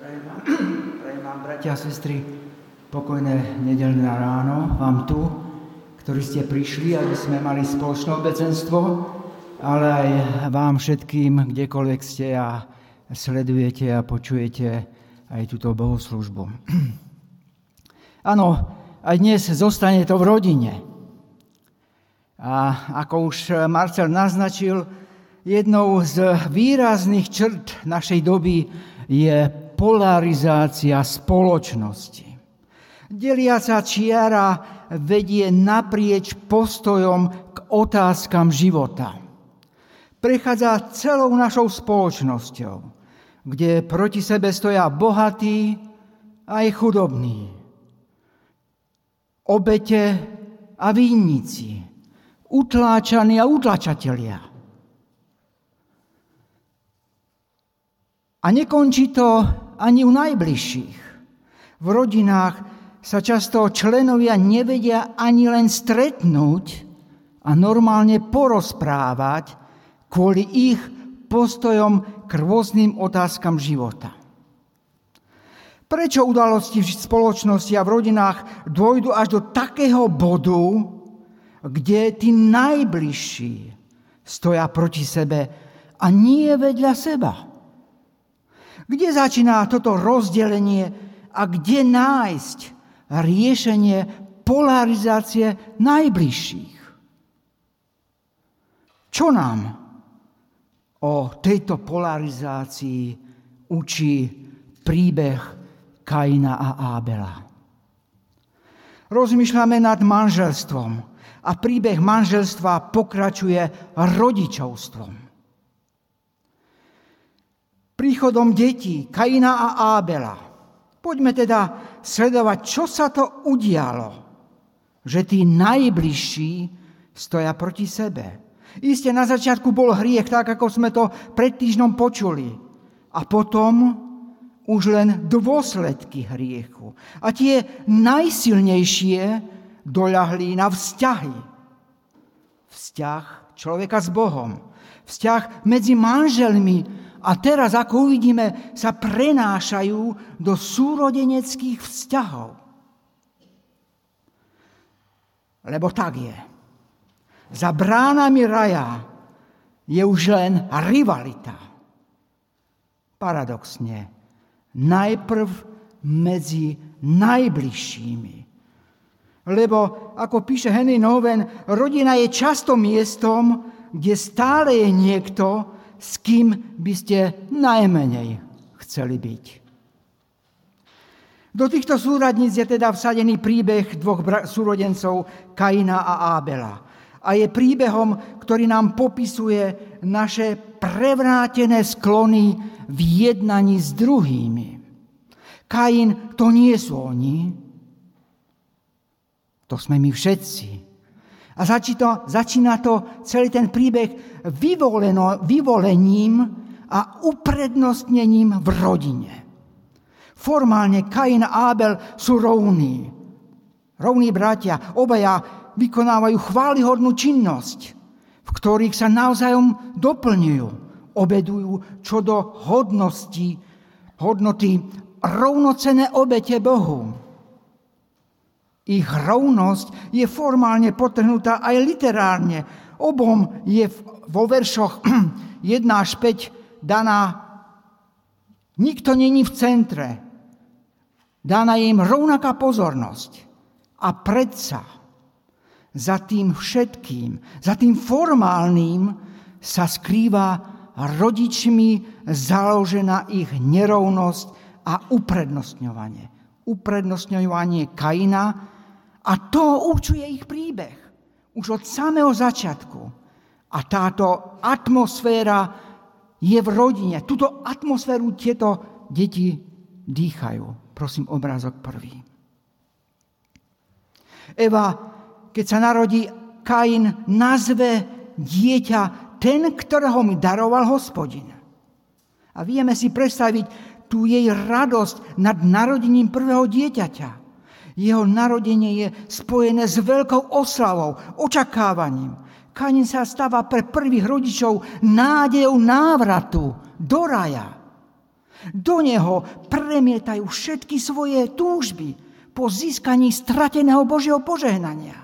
Prajem vám, bratia a sestry, pokojné nedelné ráno vám tu, ktorí ste prišli, aby sme mali spoločné obecenstvo, ale aj vám všetkým, kdekoľvek ste a sledujete a počujete aj túto bohoslužbu. Áno, aj dnes zostane to v rodine. A ako už Marcel naznačil, jednou z výrazných črt našej doby je polarizácia spoločnosti. Deliaca čiara vedie naprieč postojom k otázkam života. Prechádza celou našou spoločnosťou, kde proti sebe stoja bohatí aj chudobní, obete a výnici, utláčaní a utlačatelia. A nekončí to ani u najbližších. V rodinách sa často členovia nevedia ani len stretnúť a normálne porozprávať kvôli ich postojom k rôznym otázkam života. Prečo udalosti v spoločnosti a v rodinách dôjdu až do takého bodu, kde tí najbližší stoja proti sebe a nie vedľa seba? Kde začína toto rozdelenie a kde nájsť riešenie polarizácie najbližších? Čo nám o tejto polarizácii učí príbeh Kaina a Ábela? Rozmýšľame nad manželstvom a príbeh manželstva pokračuje rodičovstvom príchodom detí Kaina a Ábela. Poďme teda sledovať, čo sa to udialo, že tí najbližší stoja proti sebe. Isté na začiatku bol hriech, tak ako sme to pred týždňom počuli. A potom už len dôsledky hriechu. A tie najsilnejšie doľahli na vzťahy. Vzťah človeka s Bohom. Vzťah medzi manželmi a teraz, ako uvidíme, sa prenášajú do súrodeneckých vzťahov. Lebo tak je. Za bránami raja je už len rivalita. Paradoxne, najprv medzi najbližšími. Lebo, ako píše Henry Noven, rodina je často miestom, kde stále je niekto, s kým by ste najmenej chceli byť. Do týchto súradníc je teda vsadený príbeh dvoch súrodencov Kaina a Ábela. A je príbehom, ktorý nám popisuje naše prevrátené sklony v jednaní s druhými. Kain to nie sú oni, to sme my všetci. A začína, začína to celý ten príbeh vyvoleno, vyvolením a uprednostnením v rodine. Formálne Kain a Abel sú rovní. Rovní bratia, obaja vykonávajú chválihodnú činnosť, v ktorých sa navzájom doplňujú, obedujú čo do hodnosti, hodnoty rovnocené obete Bohu. Ich rovnosť je formálne potrhnutá aj literárne. Obom je vo veršoch 1 až 5 daná Nikto není v centre. Dána je im rovnaká pozornosť. A predsa za tým všetkým, za tým formálnym sa skrýva rodičmi založená ich nerovnosť a uprednostňovanie. Uprednostňovanie Kaina a to určuje ich príbeh. Už od samého začiatku. A táto atmosféra je v rodine. Tuto atmosféru tieto deti dýchajú. Prosím, obrázok prvý. Eva, keď sa narodí Kain, nazve dieťa ten, ktorého mi daroval hospodin. A vieme si predstaviť tú jej radosť nad narodením prvého dieťaťa. Jeho narodenie je spojené s veľkou oslavou, očakávaním. Kanin sa stáva pre prvých rodičov nádejou návratu do raja. Do neho premietajú všetky svoje túžby po získaní strateného Božieho požehnania.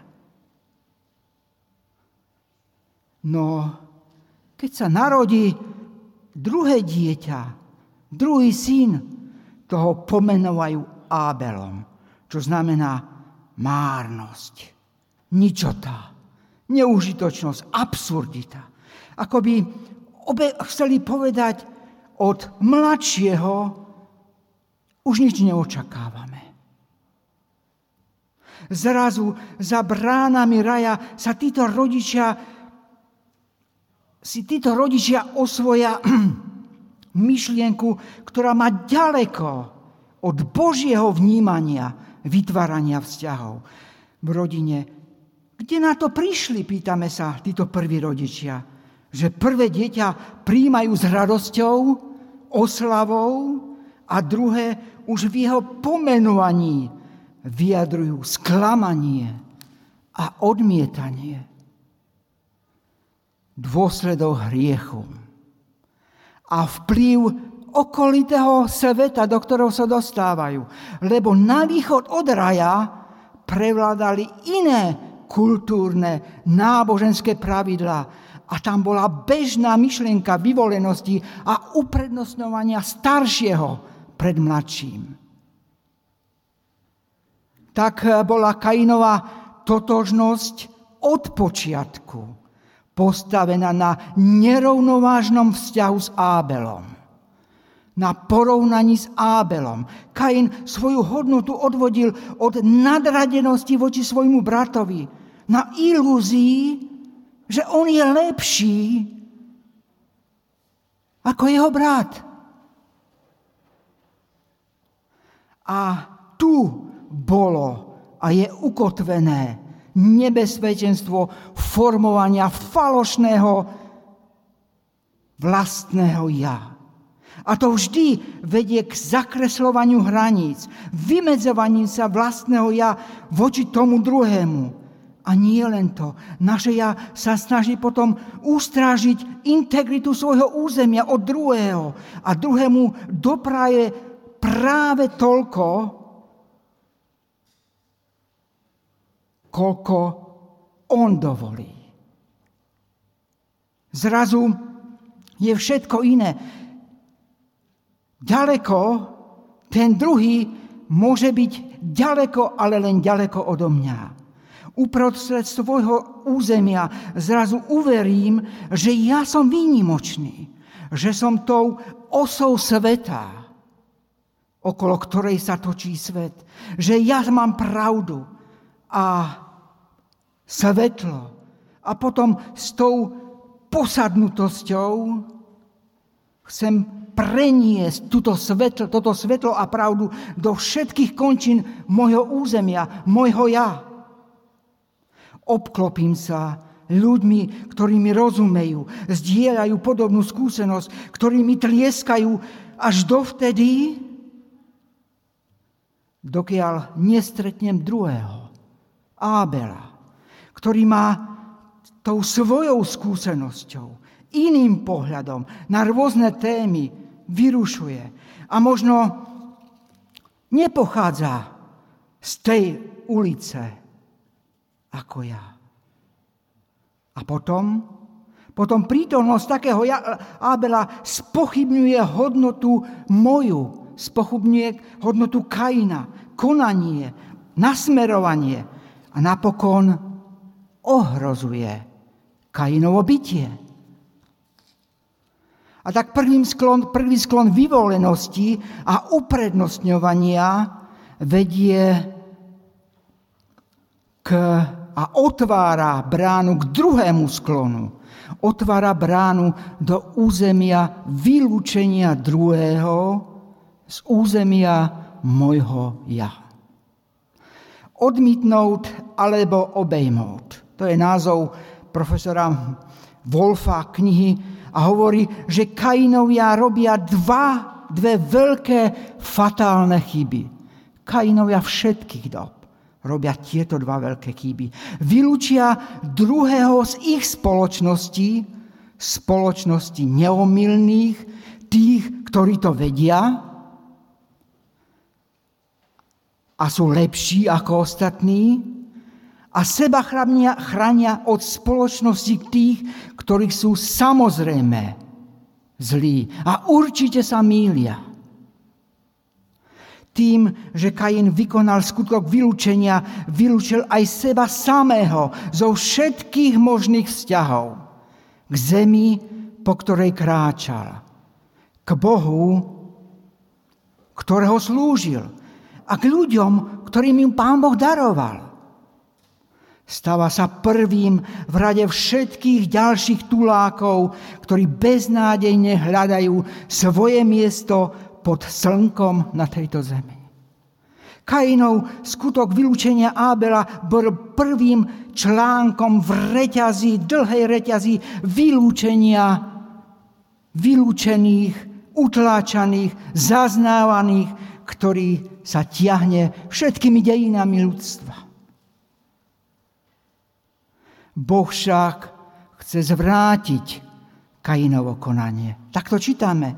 No, keď sa narodí druhé dieťa, druhý syn, toho pomenovajú Ábelom, čo znamená márnosť, ničota, neužitočnosť, absurdita. Ako by obe chceli povedať, od mladšieho už nič neočakávame. Zrazu za bránami raja sa títo rodičia si títo rodičia osvoja myšlienku, ktorá má ďaleko od Božieho vnímania, vytvárania vzťahov v rodine. Kde na to prišli, pýtame sa, títo prví rodičia? Že prvé dieťa príjmajú s radosťou, oslavou a druhé už v jeho pomenovaní vyjadrujú sklamanie a odmietanie. Dôsledok hriechu a vplyv okolitého sveta, do ktorého sa dostávajú. Lebo na východ od raja prevládali iné kultúrne, náboženské pravidlá, a tam bola bežná myšlienka vyvolenosti a uprednostňovania staršieho pred mladším. Tak bola Kainová totožnosť od počiatku postavená na nerovnovážnom vzťahu s Ábelom. Na porovnaní s Ábelom. Kain svoju hodnotu odvodil od nadradenosti voči svojmu bratovi. Na ilúzii, že on je lepší ako jeho brat. A tu bolo a je ukotvené nebezpečenstvo formovania falošného vlastného ja. A to vždy vedie k zakreslovaniu hraníc, vymedzovaním sa vlastného ja voči tomu druhému. A nie len to. Naše ja sa snaží potom ustrážiť integritu svojho územia od druhého. A druhému dopraje práve toľko, koľko on dovolí. Zrazu je všetko iné. Ďaleko ten druhý môže byť ďaleko, ale len ďaleko odo mňa. Uprostred svojho územia zrazu uverím, že ja som výnimočný, že som tou osou sveta, okolo ktorej sa točí svet, že ja mám pravdu a svetlo. A potom s tou posadnutosťou chcem preniesť túto svetlo, toto svetlo a pravdu do všetkých končín môjho územia, môjho ja. Obklopím sa ľuďmi, ktorí mi rozumejú, zdieľajú podobnú skúsenosť, ktorí mi tlieskajú až dovtedy, dokiaľ nestretnem druhého, Ábela, ktorý má tou svojou skúsenosťou, iným pohľadom na rôzne témy vyrušuje a možno nepochádza z tej ulice, ako ja. A potom, potom prítomnosť takého Abela spochybňuje hodnotu moju, spochybňuje hodnotu Kaina, konanie, nasmerovanie a napokon ohrozuje Kainovo bytie. A tak prvým sklon, prvý sklon vyvolenosti a uprednostňovania vedie k a otvára bránu k druhému sklonu. Otvára bránu do územia vylúčenia druhého z územia mojho ja. Odmítnout alebo obejmout. To je názov profesora Wolfa knihy a hovorí, že Kainovia robia dva, dve veľké fatálne chyby. Kainovia všetkých dob robia tieto dva veľké chyby. Vylúčia druhého z ich spoločnosti, spoločnosti neomilných, tých, ktorí to vedia a sú lepší ako ostatní a seba chránia, chránia od spoločnosti tých, ktorí sú samozrejme zlí a určite sa mília. Tým, že Kain vykonal skutok vylúčenia, vylúčil aj seba samého zo všetkých možných vzťahov k zemi, po ktorej kráčal, k Bohu, ktorého slúžil a k ľuďom, ktorým im Pán Boh daroval. Stáva sa prvým v rade všetkých ďalších tulákov, ktorí beznádejne hľadajú svoje miesto pod slnkom na tejto zemi. Kainov skutok vylúčenia Ábela bol prvým článkom v reťazí, dlhej reťazí vylúčenia vylúčených, utláčaných, zaznávaných, ktorý sa tiahne všetkými dejinami ľudstva. Boh však chce zvrátiť Kainovo konanie. Tak to čítame.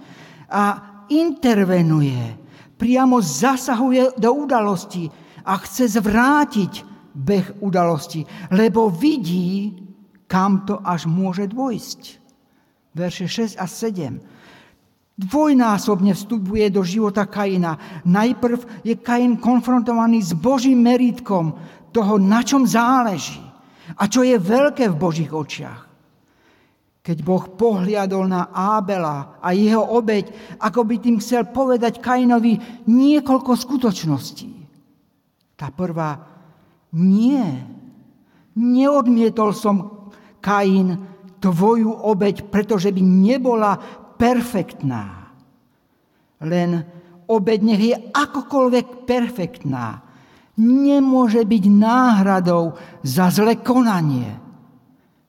A intervenuje, priamo zasahuje do udalosti a chce zvrátiť beh udalosti, lebo vidí, kam to až môže dôjsť. Verše 6 a 7. Dvojnásobne vstupuje do života Kaina. Najprv je Kain konfrontovaný s Božím meritkom toho, na čom záleží a čo je veľké v Božích očiach. Keď Boh pohliadol na Ábela a jeho obeď, ako by tým chcel povedať Kainovi niekoľko skutočností. Tá prvá, nie, neodmietol som, Kain, tvoju obeď, pretože by nebola perfektná. Len obeď nech je akokoľvek perfektná. Nemôže byť náhradou za zle konanie.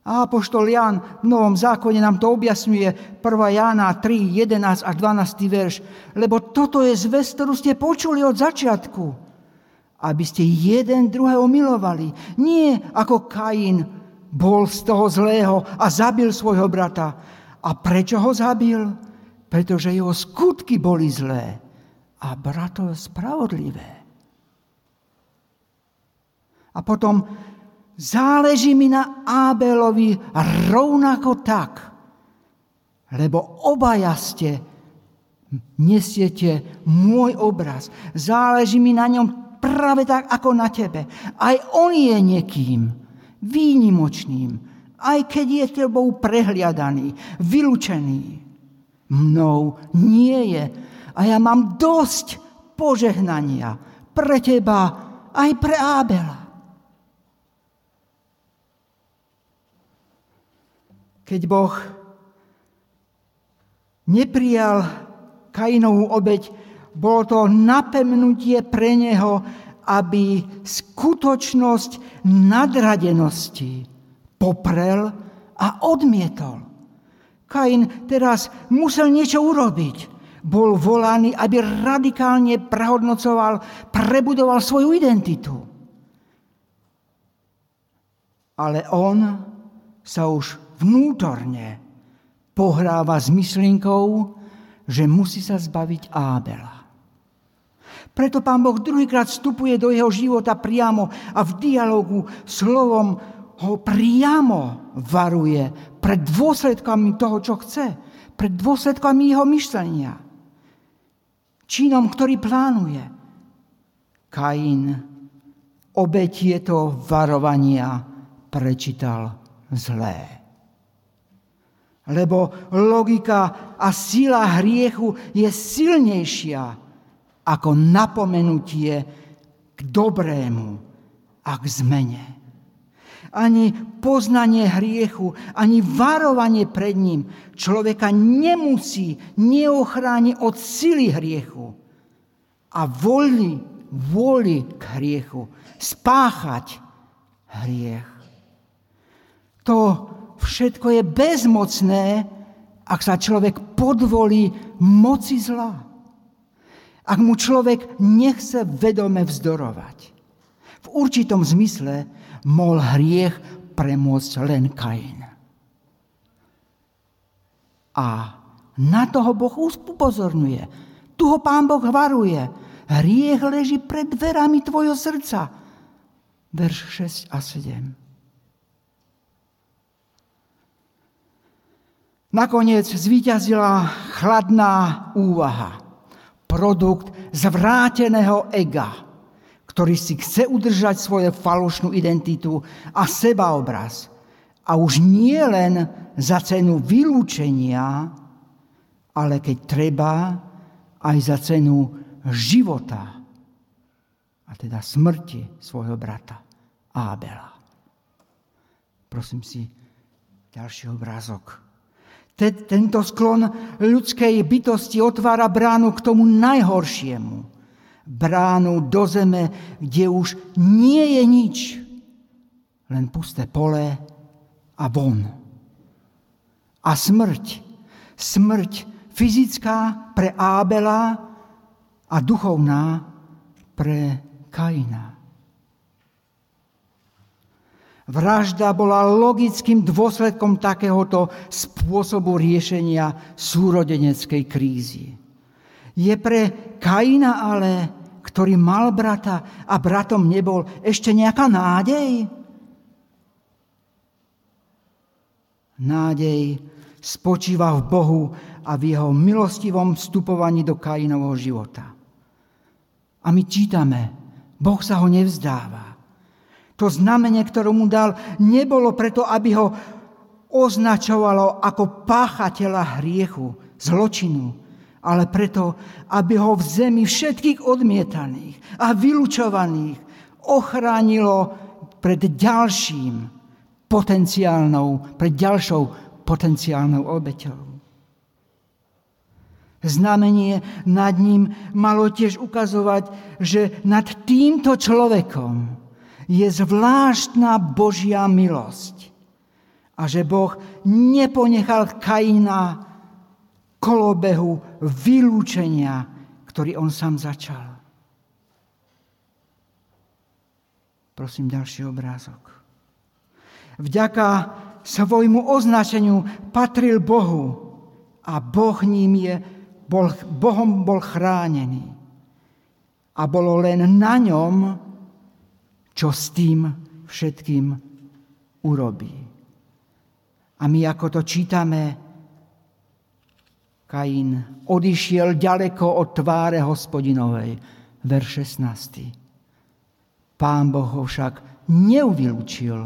A apoštol Jan v Novom zákone nám to objasňuje 1. Jána 3, 11 až 12 verš. Lebo toto je zväz, ktorú ste počuli od začiatku. Aby ste jeden druhého milovali. Nie ako Kain bol z toho zlého a zabil svojho brata. A prečo ho zabil? Pretože jeho skutky boli zlé a brato spravodlivé. A potom Záleží mi na Ábelovi rovnako tak, lebo obaja ste nesiete môj obraz. Záleží mi na ňom práve tak, ako na tebe. Aj on je niekým výnimočným, aj keď je tebou prehliadaný, vylúčený. Mnou nie je. A ja mám dosť požehnania pre teba aj pre Ábela. Keď Boh neprijal Kainovú obeď, bolo to napemnutie pre neho, aby skutočnosť nadradenosti poprel a odmietol. Kain teraz musel niečo urobiť. Bol volaný, aby radikálne prehodnocoval, prebudoval svoju identitu. Ale on sa už vnútorne pohráva s myšlienkou, že musí sa zbaviť Ábela. Preto pán Boh druhýkrát vstupuje do jeho života priamo a v dialogu slovom ho priamo varuje pred dôsledkami toho, čo chce, pred dôsledkami jeho myšlenia. Činom, ktorý plánuje. Kain obetie to varovania prečítal zlé lebo logika a sila hriechu je silnejšia ako napomenutie k dobrému a k zmene. Ani poznanie hriechu, ani varovanie pred ním človeka nemusí, neochráni od sily hriechu a voli, voli k hriechu, spáchať hriech. To všetko je bezmocné, ak sa človek podvolí moci zla. Ak mu človek nechce vedome vzdorovať. V určitom zmysle mohol hriech premôcť len Kain. A Na toho Boh upozorňuje. Tu ho pán Boh varuje. Hriech leží pred dverami tvojho srdca. Verš 6 a 7. Nakoniec zvíťazila chladná úvaha. Produkt zvráteného ega, ktorý si chce udržať svoju falošnú identitu a sebaobraz. A už nie len za cenu vylúčenia, ale keď treba, aj za cenu života, a teda smrti svojho brata Ábela. Prosím si ďalší obrázok. Tento sklon ľudskej bytosti otvára bránu k tomu najhoršiemu. Bránu do zeme, kde už nie je nič, len pusté pole a von. A smrť, smrť fyzická pre Ábela a duchovná pre Kaina. Vražda bola logickým dôsledkom takéhoto spôsobu riešenia súrodeneckej krízy. Je pre Kaina ale, ktorý mal brata a bratom nebol, ešte nejaká nádej? Nádej spočíva v Bohu a v jeho milostivom vstupovaní do Kainovho života. A my čítame, Boh sa ho nevzdáva. To znamenie, ktoré mu dal, nebolo preto, aby ho označovalo ako páchateľa hriechu, zločinu, ale preto, aby ho v zemi všetkých odmietaných a vylúčovaných ochránilo pred ďalším potenciálnou, pred ďalšou potenciálnou obeťou. Znamenie nad ním malo tiež ukazovať, že nad týmto človekom je zvláštna Božia milosť. A že Boh neponechal Kaina kolobehu vylúčenia, ktorý on sám začal. Prosím, ďalší obrázok. Vďaka svojmu označeniu patril Bohu a Boh ním je, bol, Bohom bol chránený. A bolo len na ňom, čo s tým všetkým urobí. A my ako to čítame, Kain odišiel ďaleko od tváre hospodinovej. Ver 16. Pán Boh ho však neuvylúčil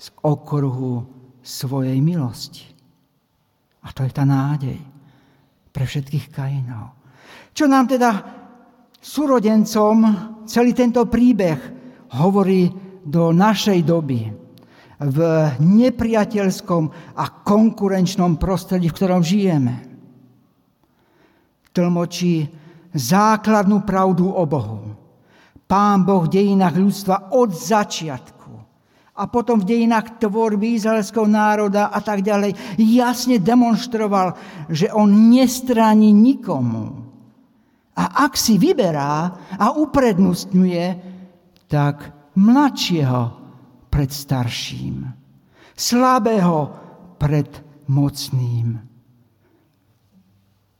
z okruhu svojej milosti. A to je tá nádej pre všetkých Kainov. Čo nám teda súrodencom celý tento príbeh hovorí do našej doby v nepriateľskom a konkurenčnom prostredí, v ktorom žijeme. Tlmočí základnú pravdu o Bohu. Pán Boh v dejinách ľudstva od začiatku a potom v dejinách tvorby izraelského národa a tak ďalej jasne demonstroval, že on nestráni nikomu a ak si vyberá a uprednostňuje, tak mladšieho pred starším, slabého pred mocným.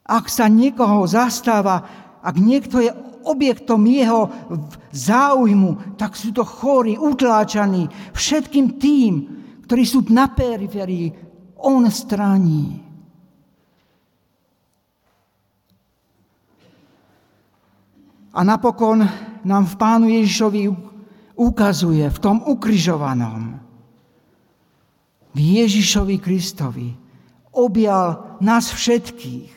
Ak sa niekoho zastáva, ak niekto je objektom jeho záujmu, tak sú to chorí, utláčaní všetkým tým, ktorí sú na periférii, on straní. A napokon nám v Pánu Ježišovi ukazuje v tom ukrižovanom, v Ježišovi Kristovi, objal nás všetkých,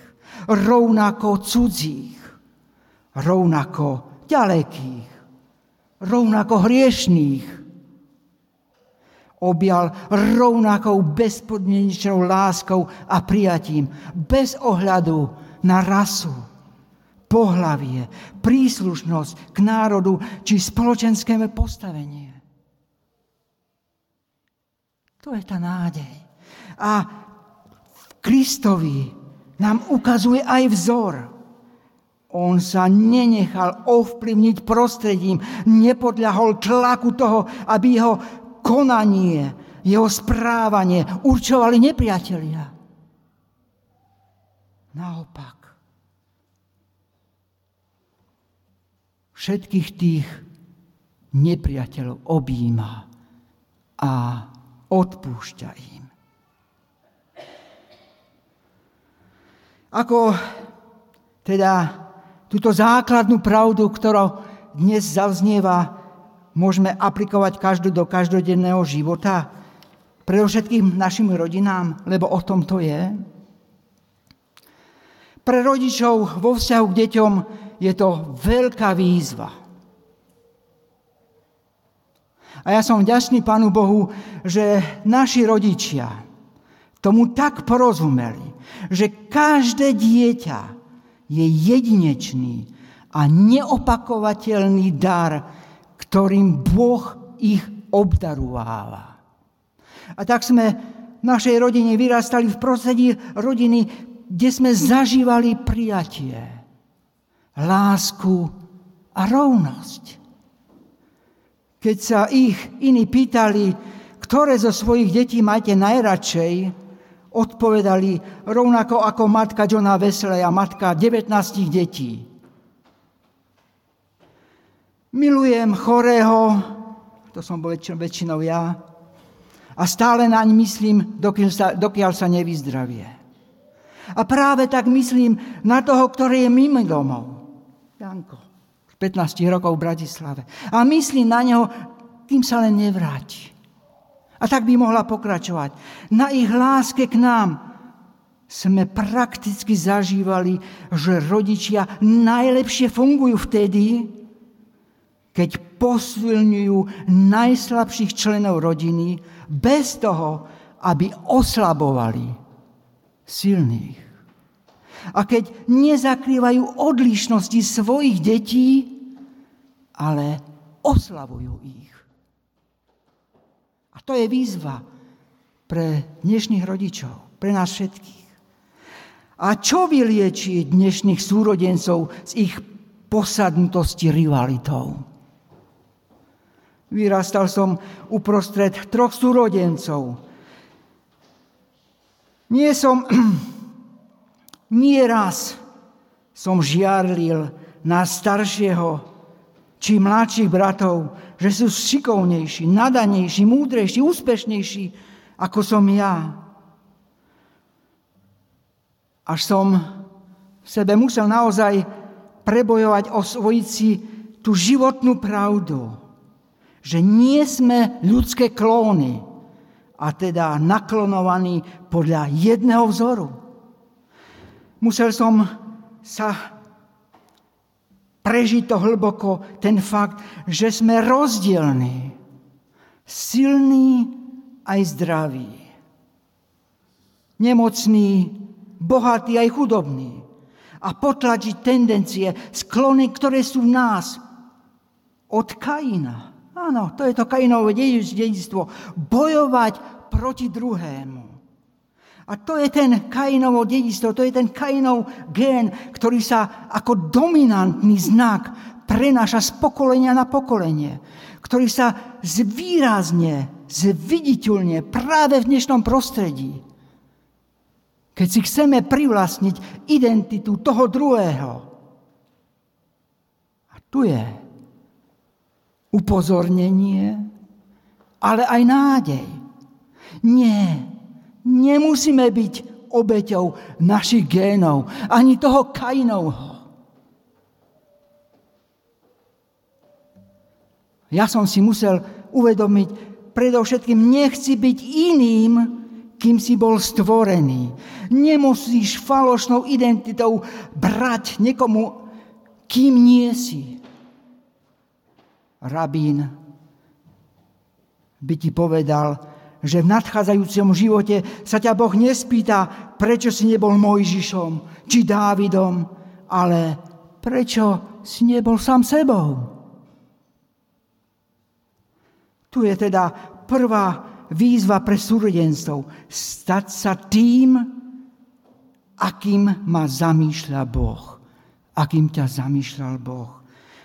rovnako cudzích, rovnako ďalekých, rovnako hriešných. Objal rovnakou bezpodmienečnou láskou a prijatím, bez ohľadu na rasu, pohlavie, príslušnosť k národu či spoločenské postavenie. To je tá nádej. A Kristovi nám ukazuje aj vzor. On sa nenechal ovplyvniť prostredím, nepodľahol tlaku toho, aby jeho konanie, jeho správanie určovali nepriatelia. Naopak. Všetkých tých nepriateľov objíma a odpúšťa im. Ako teda túto základnú pravdu, ktorá dnes zaznieva, môžeme aplikovať každú do každodenného života, predovšetkým našim rodinám, lebo o tom to je. Pre rodičov vo vzťahu k deťom je to veľká výzva. A ja som vďačný Pánu Bohu, že naši rodičia tomu tak porozumeli, že každé dieťa je jedinečný a neopakovateľný dar, ktorým Boh ich obdarováva. A tak sme v našej rodine vyrastali v prostredí rodiny, kde sme zažívali prijatie, lásku a rovnosť. Keď sa ich iní pýtali, ktoré zo svojich detí máte najradšej, odpovedali rovnako ako matka Johna a matka 19 detí. Milujem chorého, to som bol väčšinou ja, a stále naň myslím, dokiaľ sa, dokiaľ sa nevyzdravie. A práve tak myslím na toho, ktorý je mimo domov. Janko. 15 rokov v Bratislave. A myslí na neho, kým sa len nevráti. A tak by mohla pokračovať. Na ich láske k nám sme prakticky zažívali, že rodičia najlepšie fungujú vtedy, keď posilňujú najslabších členov rodiny bez toho, aby oslabovali silných a keď nezakrývajú odlišnosti svojich detí, ale oslavujú ich. A to je výzva pre dnešných rodičov, pre nás všetkých. A čo vylieči dnešných súrodencov z ich posadnutosti rivalitou? Vyrastal som uprostred troch súrodencov. Nie som Nieraz som žiarlil na staršieho či mladších bratov, že sú šikovnejší, nadanejší, múdrejší, úspešnejší, ako som ja. Až som v sebe musel naozaj prebojovať, osvojiť si tú životnú pravdu, že nie sme ľudské klóny, a teda naklonovaní podľa jedného vzoru. Musel som sa prežiť to hlboko, ten fakt, že sme rozdielní. Silní aj zdraví. Nemocní, bohatí aj chudobní. A potlačiť tendencie, sklony, ktoré sú v nás. Od Kaina. Áno, to je to Kainovo dedictvo. Bojovať proti druhému. A to je ten Kainovo dedistvo, to je ten Kainov gén, ktorý sa ako dominantný znak prenáša z pokolenia na pokolenie, ktorý sa zvýrazne, zviditeľne práve v dnešnom prostredí. Keď si chceme privlastniť identitu toho druhého. A tu je upozornenie, ale aj nádej. Nie, Nemusíme byť obeťou našich génov, ani toho Kainovho. Ja som si musel uvedomiť, predovšetkým nechci byť iným, kým si bol stvorený. Nemusíš falošnou identitou brať niekomu, kým nie si. Rabín by ti povedal, že v nadchádzajúcom živote sa ťa Boh nespýta, prečo si nebol Mojžišom či Dávidom, ale prečo si nebol sám sebou. Tu je teda prvá výzva pre súrodenstv. Stať sa tým, akým ma zamýšľa Boh. Akým ťa zamýšľal Boh.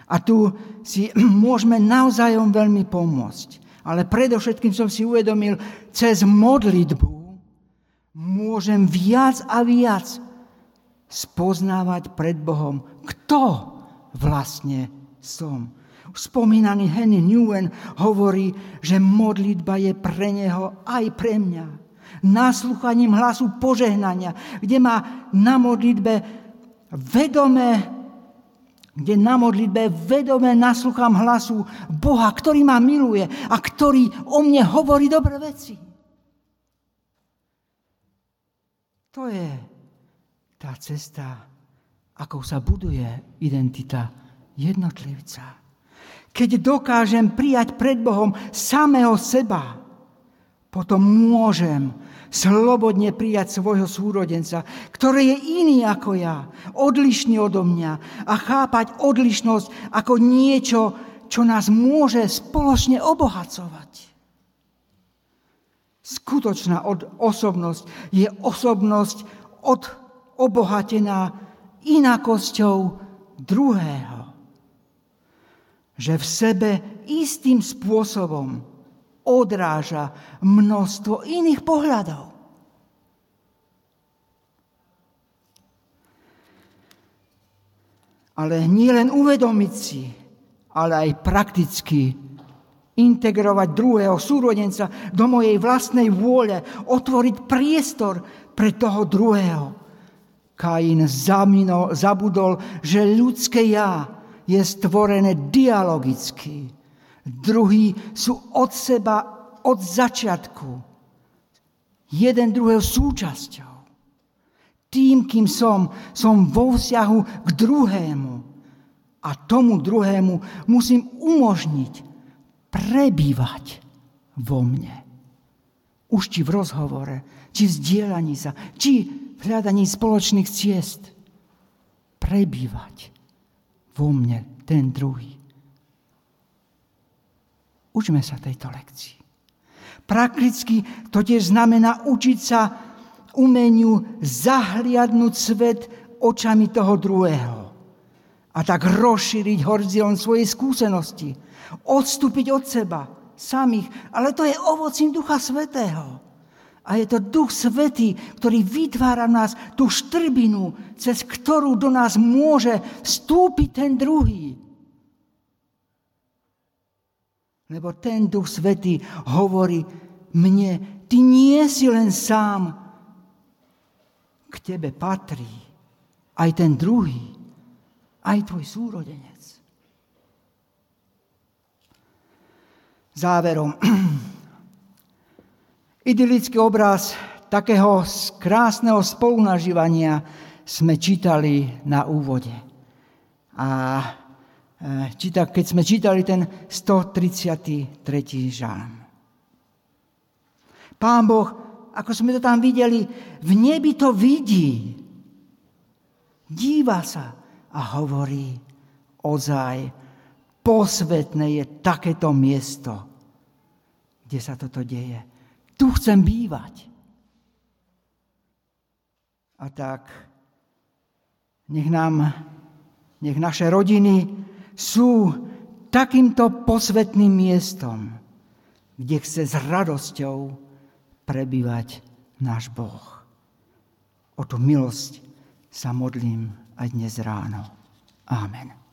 A tu si môžeme navzájom veľmi pomôcť. Ale predovšetkým som si uvedomil, cez modlitbu môžem viac a viac spoznávať pred Bohom, kto vlastne som. Spomínaný Henry Newen hovorí, že modlitba je pre neho aj pre mňa. Nasluchaním hlasu požehnania, kde má na modlitbe vedomé kde na modlitbe vedome nasluchám hlasu Boha, ktorý ma miluje a ktorý o mne hovorí dobré veci. To je tá cesta, ako sa buduje identita jednotlivca. Keď dokážem prijať pred Bohom samého seba, potom môžem slobodne prijať svojho súrodenca, ktorý je iný ako ja, odlišný odo mňa a chápať odlišnosť ako niečo, čo nás môže spoločne obohacovať. Skutočná osobnosť je osobnosť od, obohatená inakosťou druhého. Že v sebe istým spôsobom odráža množstvo iných pohľadov. Ale nie len uvedomiť si, ale aj prakticky integrovať druhého súrodenca do mojej vlastnej vôle, otvoriť priestor pre toho druhého. Kain zabudol, že ľudské ja je stvorené dialogicky Druhí sú od seba od začiatku. Jeden druhého súčasťou. Tým, kým som, som vo vzťahu k druhému. A tomu druhému musím umožniť prebývať vo mne. Už či v rozhovore, či v zdieľaní sa, či v hľadaní spoločných ciest. Prebývať vo mne ten druhý. Učme sa tejto lekcii. Prakticky to tiež znamená učiť sa umeniu zahliadnúť svet očami toho druhého. A tak rozšíriť horizont svojej skúsenosti. Odstúpiť od seba samých. Ale to je ovocím Ducha Svetého. A je to Duch Svetý, ktorý vytvára v nás tú štrbinu, cez ktorú do nás môže vstúpiť ten druhý. Lebo ten Duch Svetý hovorí mne, ty nie si len sám, k tebe patrí aj ten druhý, aj tvoj súrodenec. Záverom. Idylický obraz takého krásneho spolunažívania sme čítali na úvode. A číta, keď sme čítali ten 133. žalm. Pán Boh, ako sme to tam videli, v nebi to vidí. Díva sa a hovorí, ozaj, posvetné je takéto miesto, kde sa toto deje. Tu chcem bývať. A tak nech nám, nech naše rodiny, sú takýmto posvetným miestom, kde chce s radosťou prebývať náš Boh. O tú milosť sa modlím aj dnes ráno. Amen.